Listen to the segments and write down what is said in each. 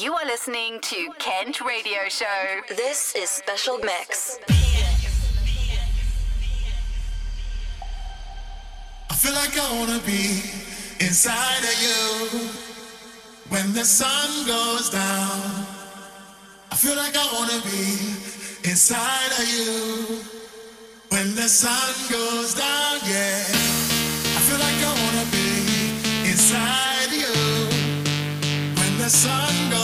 You are listening to Kent Radio Show. This is Special Mix. I feel like I wanna be inside of you when the sun goes down. I feel like I wanna be inside of you when the sun goes down, yeah. I feel like I wanna be inside you when the sun goes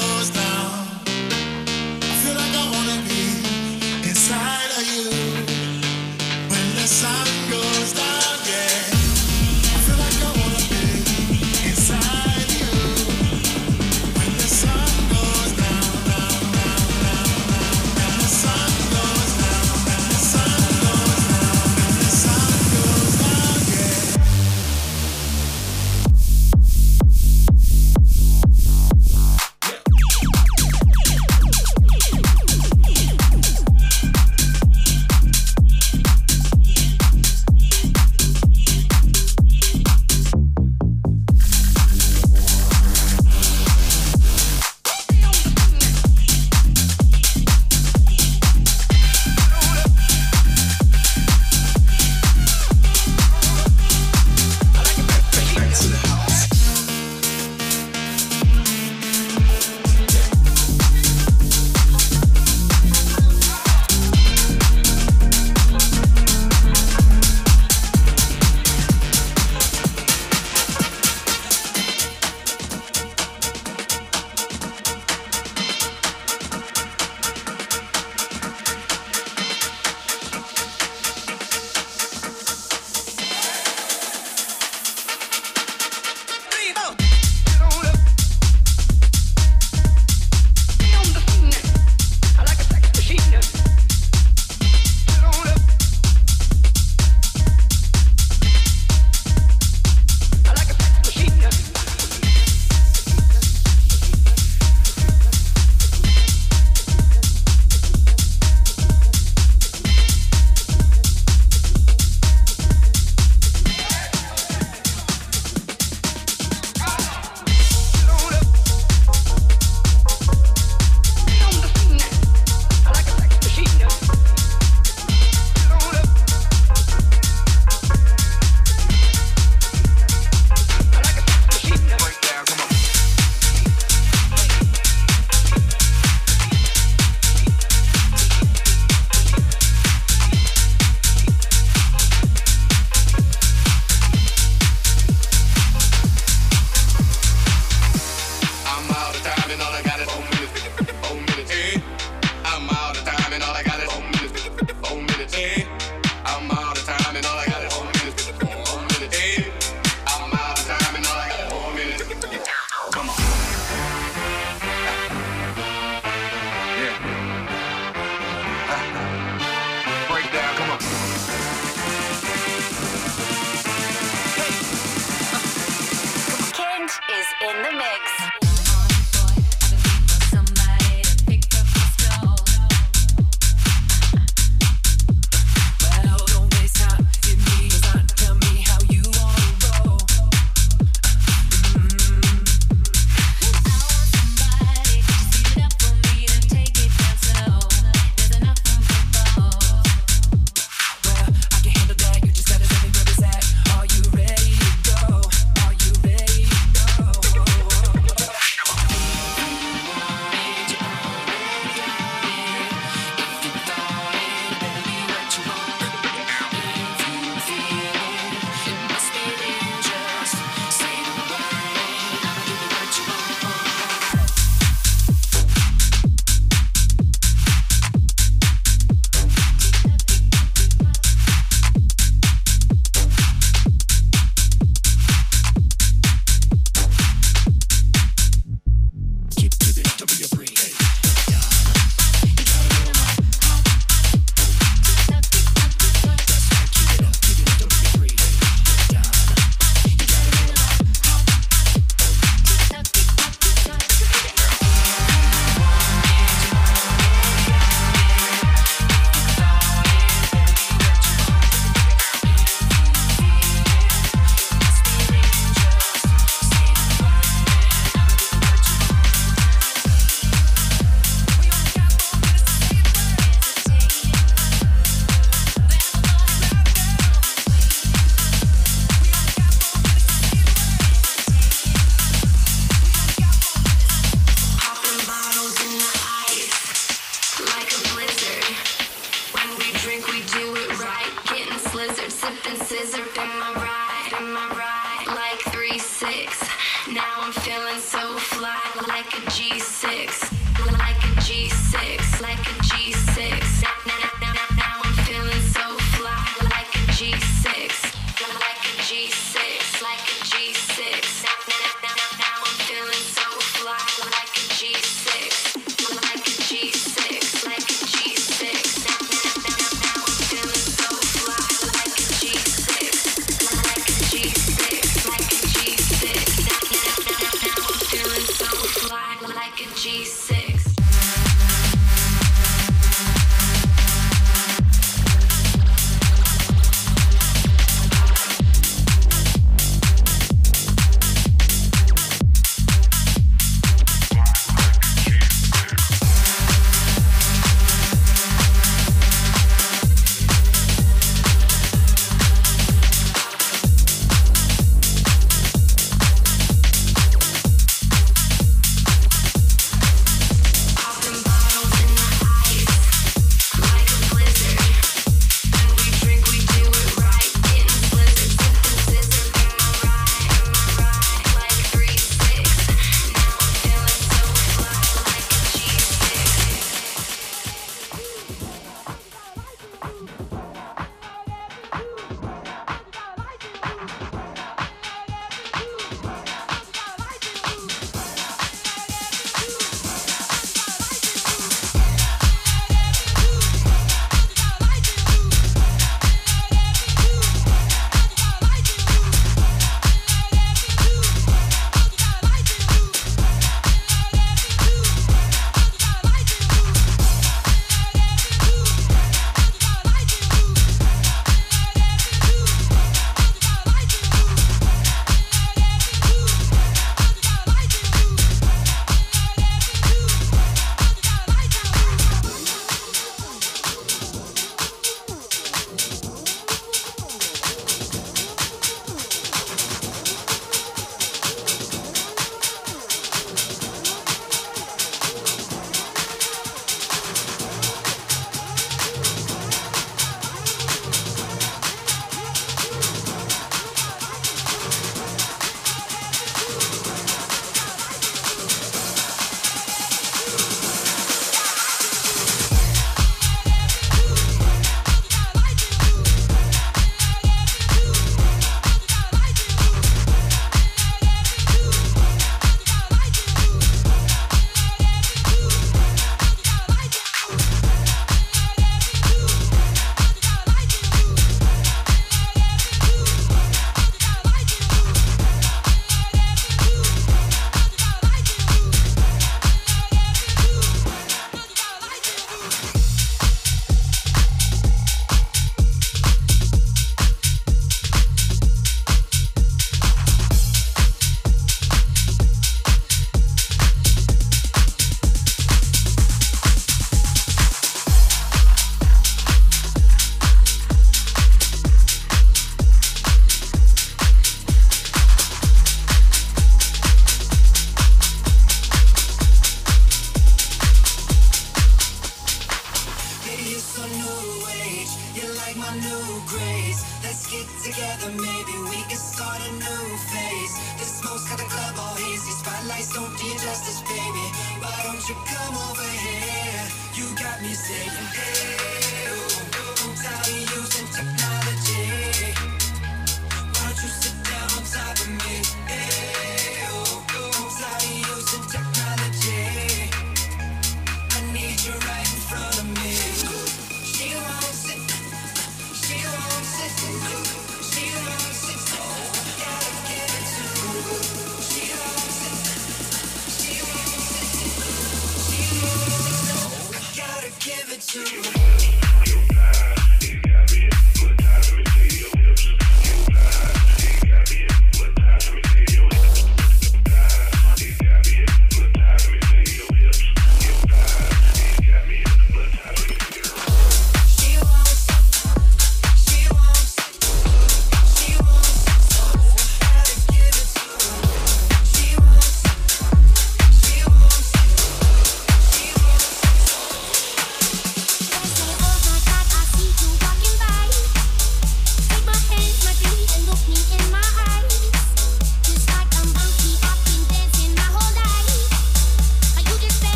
in the mix.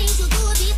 英雄多比